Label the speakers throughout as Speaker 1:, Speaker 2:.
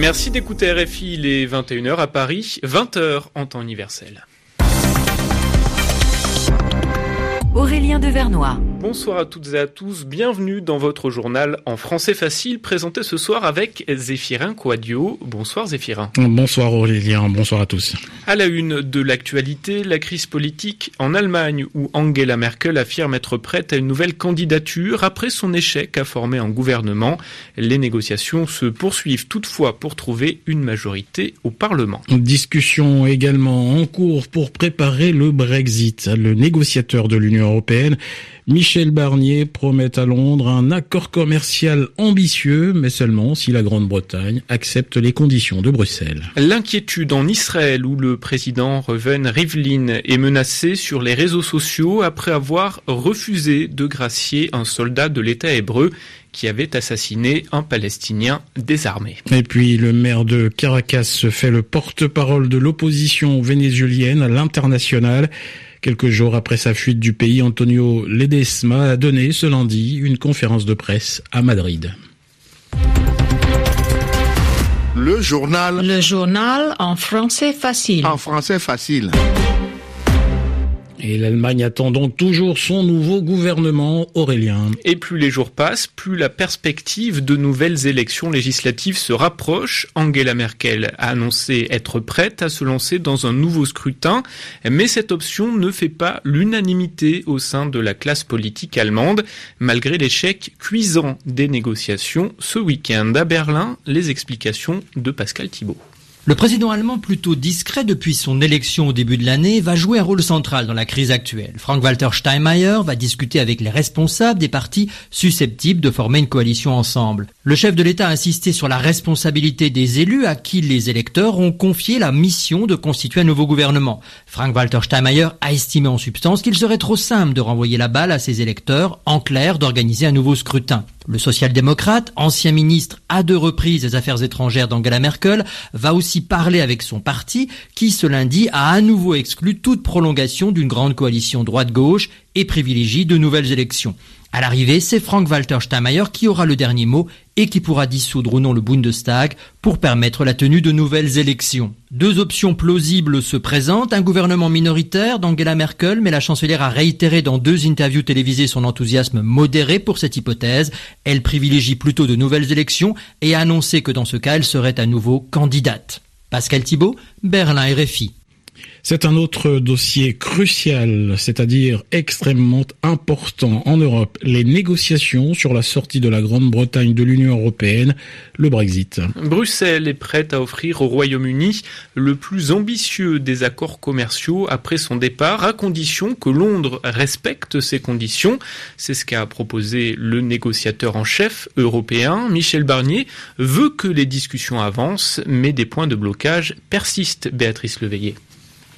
Speaker 1: Merci d'écouter RFI, il est 21h à Paris, 20h en temps universel.
Speaker 2: Aurélien Devernois.
Speaker 1: Bonsoir à toutes et à tous, bienvenue dans votre journal en français facile, présenté ce soir avec Zéphirin Quadio. Bonsoir Zéphirin.
Speaker 3: Bonsoir Aurélien, bonsoir à tous.
Speaker 1: À la une de l'actualité, la crise politique en Allemagne où Angela Merkel affirme être prête à une nouvelle candidature après son échec à former un gouvernement. Les négociations se poursuivent toutefois pour trouver une majorité au Parlement.
Speaker 3: Discussion également en cours pour préparer le Brexit. Le négociateur de l'Union européenne Michel Barnier promet à Londres un accord commercial ambitieux, mais seulement si la Grande-Bretagne accepte les conditions de Bruxelles.
Speaker 1: L'inquiétude en Israël où le président Reuven Rivlin est menacé sur les réseaux sociaux après avoir refusé de gracier un soldat de l'État hébreu qui avait assassiné un Palestinien désarmé.
Speaker 3: Et puis le maire de Caracas se fait le porte-parole de l'opposition vénézuélienne à l'international. Quelques jours après sa fuite du pays, Antonio Ledesma a donné ce lundi une conférence de presse à Madrid.
Speaker 4: Le journal.
Speaker 2: Le journal en français facile.
Speaker 4: En français facile.
Speaker 3: Et l'Allemagne attend donc toujours son nouveau gouvernement aurélien.
Speaker 1: Et plus les jours passent, plus la perspective de nouvelles élections législatives se rapproche. Angela Merkel a annoncé être prête à se lancer dans un nouveau scrutin, mais cette option ne fait pas l'unanimité au sein de la classe politique allemande, malgré l'échec cuisant des négociations ce week-end à Berlin. Les explications de Pascal Thibault.
Speaker 5: Le président allemand, plutôt discret depuis son élection au début de l'année, va jouer un rôle central dans la crise actuelle. Frank-Walter Steinmeier va discuter avec les responsables des partis susceptibles de former une coalition ensemble. Le chef de l'État a insisté sur la responsabilité des élus à qui les électeurs ont confié la mission de constituer un nouveau gouvernement. Frank-Walter Steinmeier a estimé en substance qu'il serait trop simple de renvoyer la balle à ses électeurs, en clair d'organiser un nouveau scrutin. Le social-démocrate, ancien ministre à deux reprises des Affaires étrangères d'Angela Merkel, va aussi parler avec son parti qui, ce lundi, a à nouveau exclu toute prolongation d'une grande coalition droite-gauche et privilégie de nouvelles élections. À l'arrivée, c'est Frank-Walter Steinmeier qui aura le dernier mot et qui pourra dissoudre ou non le Bundestag pour permettre la tenue de nouvelles élections. Deux options plausibles se présentent, un gouvernement minoritaire d'Angela Merkel, mais la chancelière a réitéré dans deux interviews télévisées son enthousiasme modéré pour cette hypothèse. Elle privilégie plutôt de nouvelles élections et a annoncé que dans ce cas, elle serait à nouveau candidate. Pascal Thibault, Berlin RFI.
Speaker 3: C'est un autre dossier crucial, c'est-à-dire extrêmement important en Europe, les négociations sur la sortie de la Grande-Bretagne de l'Union européenne, le Brexit.
Speaker 1: Bruxelles est prête à offrir au Royaume-Uni le plus ambitieux des accords commerciaux après son départ, à condition que Londres respecte ces conditions. C'est ce qu'a proposé le négociateur en chef européen, Michel Barnier, veut que les discussions avancent, mais des points de blocage persistent, Béatrice Leveillé.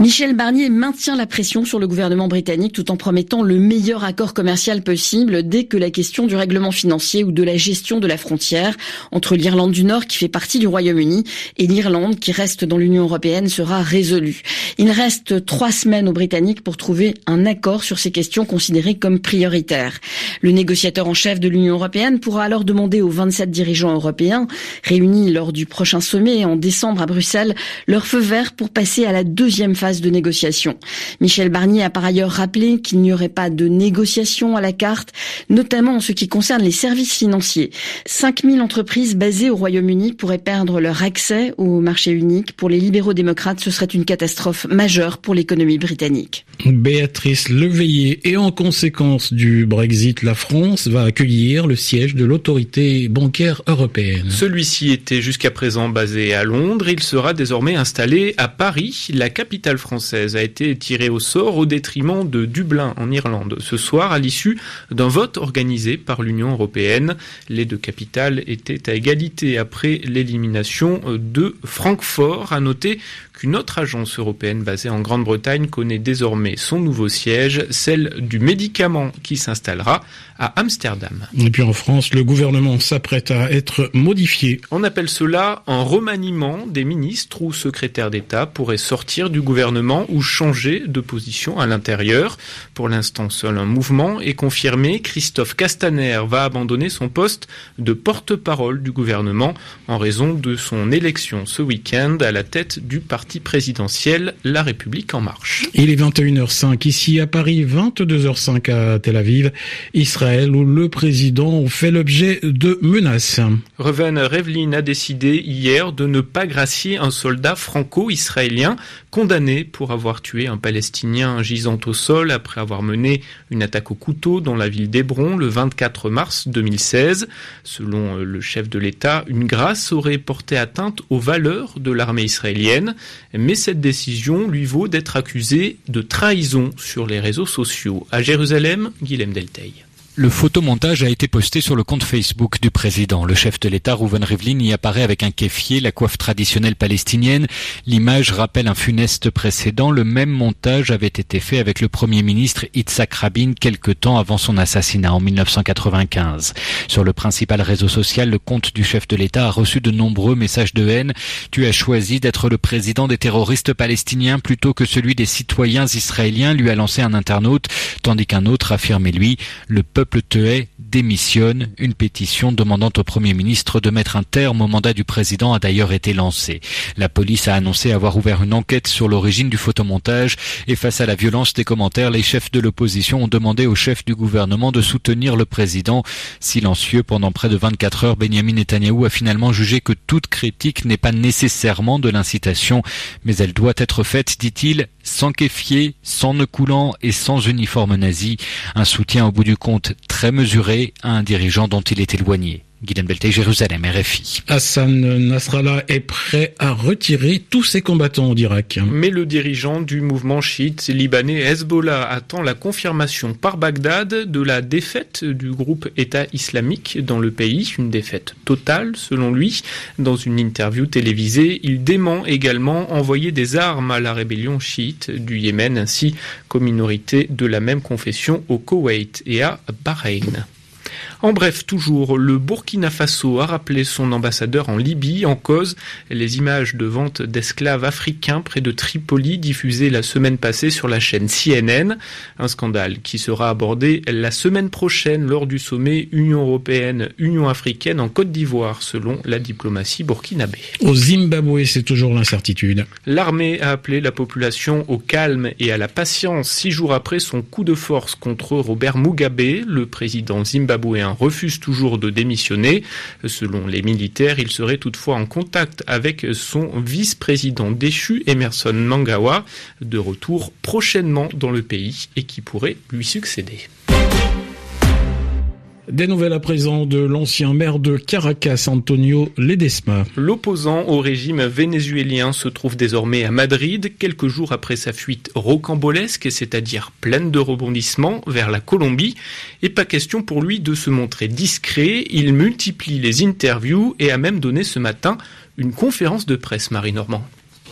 Speaker 6: Michel Barnier maintient la pression sur le gouvernement britannique tout en promettant le meilleur accord commercial possible dès que la question du règlement financier ou de la gestion de la frontière entre l'Irlande du Nord qui fait partie du Royaume-Uni et l'Irlande qui reste dans l'Union européenne sera résolue. Il reste trois semaines aux Britanniques pour trouver un accord sur ces questions considérées comme prioritaires. Le négociateur en chef de l'Union européenne pourra alors demander aux 27 dirigeants européens réunis lors du prochain sommet en décembre à Bruxelles leur feu vert pour passer à la deuxième phase de négociation. Michel Barnier a par ailleurs rappelé qu'il n'y aurait pas de négociation à la carte, notamment en ce qui concerne les services financiers. 5000 entreprises basées au Royaume-Uni pourraient perdre leur accès au marché unique. Pour les libéraux démocrates, ce serait une catastrophe majeure pour l'économie britannique.
Speaker 3: Béatrice Leveillé et en conséquence du Brexit, la France va accueillir le siège de l'autorité bancaire européenne.
Speaker 1: Celui-ci était jusqu'à présent basé à Londres, il sera désormais installé à Paris, la capitale française a été tirée au sort au détriment de Dublin en Irlande ce soir à l'issue d'un vote organisé par l'Union européenne. Les deux capitales étaient à égalité après l'élimination de Francfort. À noter qu'une autre agence européenne basée en Grande-Bretagne connaît désormais son nouveau siège, celle du médicament qui s'installera à Amsterdam.
Speaker 3: Et puis en France, le gouvernement s'apprête à être modifié.
Speaker 1: On appelle cela un remaniement des ministres ou secrétaires d'État pourraient sortir du gouvernement gouvernement ou changer de position à l'intérieur. Pour l'instant, seul un mouvement est confirmé. Christophe Castaner va abandonner son poste de porte-parole du gouvernement en raison de son élection ce week-end à la tête du parti présidentiel La République en marche.
Speaker 3: Il est 21h05 ici à Paris, 22h05 à Tel Aviv, Israël, où le président fait l'objet de menaces.
Speaker 1: Reven Revlin a décidé hier de ne pas gracier un soldat franco-israélien condamné pour avoir tué un Palestinien gisant au sol après avoir mené une attaque au couteau dans la ville d'Hébron le 24 mars 2016. Selon le chef de l'État, une grâce aurait porté atteinte aux valeurs de l'armée israélienne, mais cette décision lui vaut d'être accusé de trahison sur les réseaux sociaux. À Jérusalem, Guilhem Delteil.
Speaker 7: Le photomontage a été posté sur le compte Facebook du président. Le chef de l'État, Rouven Rivlin, y apparaît avec un kéfier, la coiffe traditionnelle palestinienne. L'image rappelle un funeste précédent. Le même montage avait été fait avec le premier ministre Yitzhak Rabin quelque temps avant son assassinat en 1995. Sur le principal réseau social, le compte du chef de l'État a reçu de nombreux messages de haine. Tu as choisi d'être le président des terroristes palestiniens plutôt que celui des citoyens israéliens, lui a lancé un internaute, tandis qu'un autre affirmait lui, le peuple Tehet démissionne. Une pétition demandant au Premier ministre de mettre un terme au mandat du président a d'ailleurs été lancée. La police a annoncé avoir ouvert une enquête sur l'origine du photomontage et face à la violence des commentaires, les chefs de l'opposition ont demandé au chef du gouvernement de soutenir le président. Silencieux pendant près de 24 heures, Benjamin Netanyahu a finalement jugé que toute critique n'est pas nécessairement de l'incitation, mais elle doit être faite, dit-il, sans kéfier, sans nœud coulant et sans uniforme Un soutien au bout du compte très mesuré à un dirigeant dont il est éloigné. Guillaume Belté, Jérusalem, RFI.
Speaker 3: Hassan Nasrallah est prêt à retirer tous ses combattants d'Irak.
Speaker 1: Mais le dirigeant du mouvement chiite libanais Hezbollah attend la confirmation par Bagdad de la défaite du groupe État islamique dans le pays, une défaite totale selon lui. Dans une interview télévisée, il dément également envoyer des armes à la rébellion chiite du Yémen ainsi qu'aux minorités de la même confession au Koweït et à Bahreïn. En bref, toujours, le Burkina Faso a rappelé son ambassadeur en Libye en cause les images de vente d'esclaves africains près de Tripoli diffusées la semaine passée sur la chaîne CNN. Un scandale qui sera abordé la semaine prochaine lors du sommet Union européenne-Union africaine en Côte d'Ivoire, selon la diplomatie burkinabé.
Speaker 3: Au Zimbabwe, c'est toujours l'incertitude.
Speaker 1: L'armée a appelé la population au calme et à la patience six jours après son coup de force contre Robert Mugabe, le président zimbabwéen refuse toujours de démissionner. Selon les militaires, il serait toutefois en contact avec son vice-président déchu, Emerson Mangawa, de retour prochainement dans le pays et qui pourrait lui succéder.
Speaker 3: Des nouvelles à présent de l'ancien maire de Caracas, Antonio Ledesma.
Speaker 1: L'opposant au régime vénézuélien se trouve désormais à Madrid, quelques jours après sa fuite rocambolesque, c'est-à-dire pleine de rebondissements, vers la Colombie. Et pas question pour lui de se montrer discret, il multiplie les interviews et a même donné ce matin une conférence de presse, Marie Normand.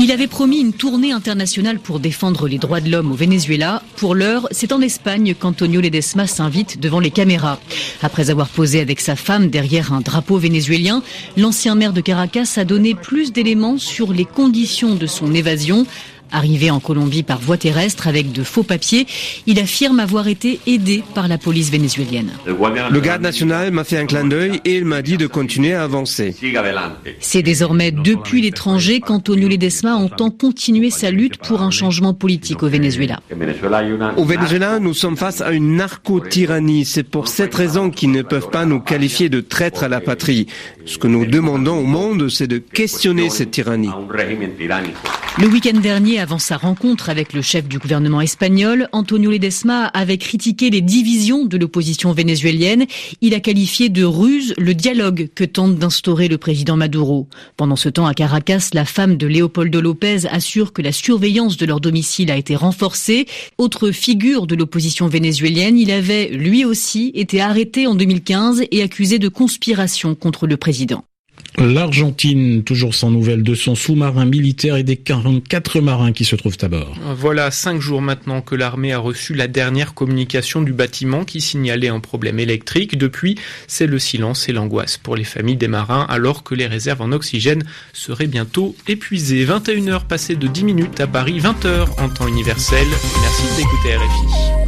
Speaker 8: Il avait promis une tournée internationale pour défendre les droits de l'homme au Venezuela. Pour l'heure, c'est en Espagne qu'Antonio Ledesma s'invite devant les caméras. Après avoir posé avec sa femme derrière un drapeau vénézuélien, l'ancien maire de Caracas a donné plus d'éléments sur les conditions de son évasion. Arrivé en Colombie par voie terrestre avec de faux papiers, il affirme avoir été aidé par la police vénézuélienne.
Speaker 9: Le garde national m'a fait un clin d'œil et il m'a dit de continuer à avancer.
Speaker 8: C'est désormais depuis l'étranger qu'Antonio Ledesma entend continuer sa lutte pour un changement politique au Venezuela.
Speaker 9: Au Venezuela, nous sommes face à une narco-tyrannie. C'est pour cette raison qu'ils ne peuvent pas nous qualifier de traîtres à la patrie. Ce que nous demandons au monde, c'est de questionner cette tyrannie.
Speaker 8: Le week-end dernier, avant sa rencontre avec le chef du gouvernement espagnol, Antonio Ledesma avait critiqué les divisions de l'opposition vénézuélienne. Il a qualifié de ruse le dialogue que tente d'instaurer le président Maduro. Pendant ce temps, à Caracas, la femme de Leopoldo Lopez assure que la surveillance de leur domicile a été renforcée. Autre figure de l'opposition vénézuélienne, il avait lui aussi été arrêté en 2015 et accusé de conspiration contre le président.
Speaker 3: L'Argentine, toujours sans nouvelles de son sous-marin militaire et des 44 marins qui se trouvent à bord.
Speaker 1: Voilà cinq jours maintenant que l'armée a reçu la dernière communication du bâtiment qui signalait un problème électrique. Depuis, c'est le silence et l'angoisse pour les familles des marins alors que les réserves en oxygène seraient bientôt épuisées. 21h passées de 10 minutes à Paris, 20h en temps universel. Merci d'écouter RFI.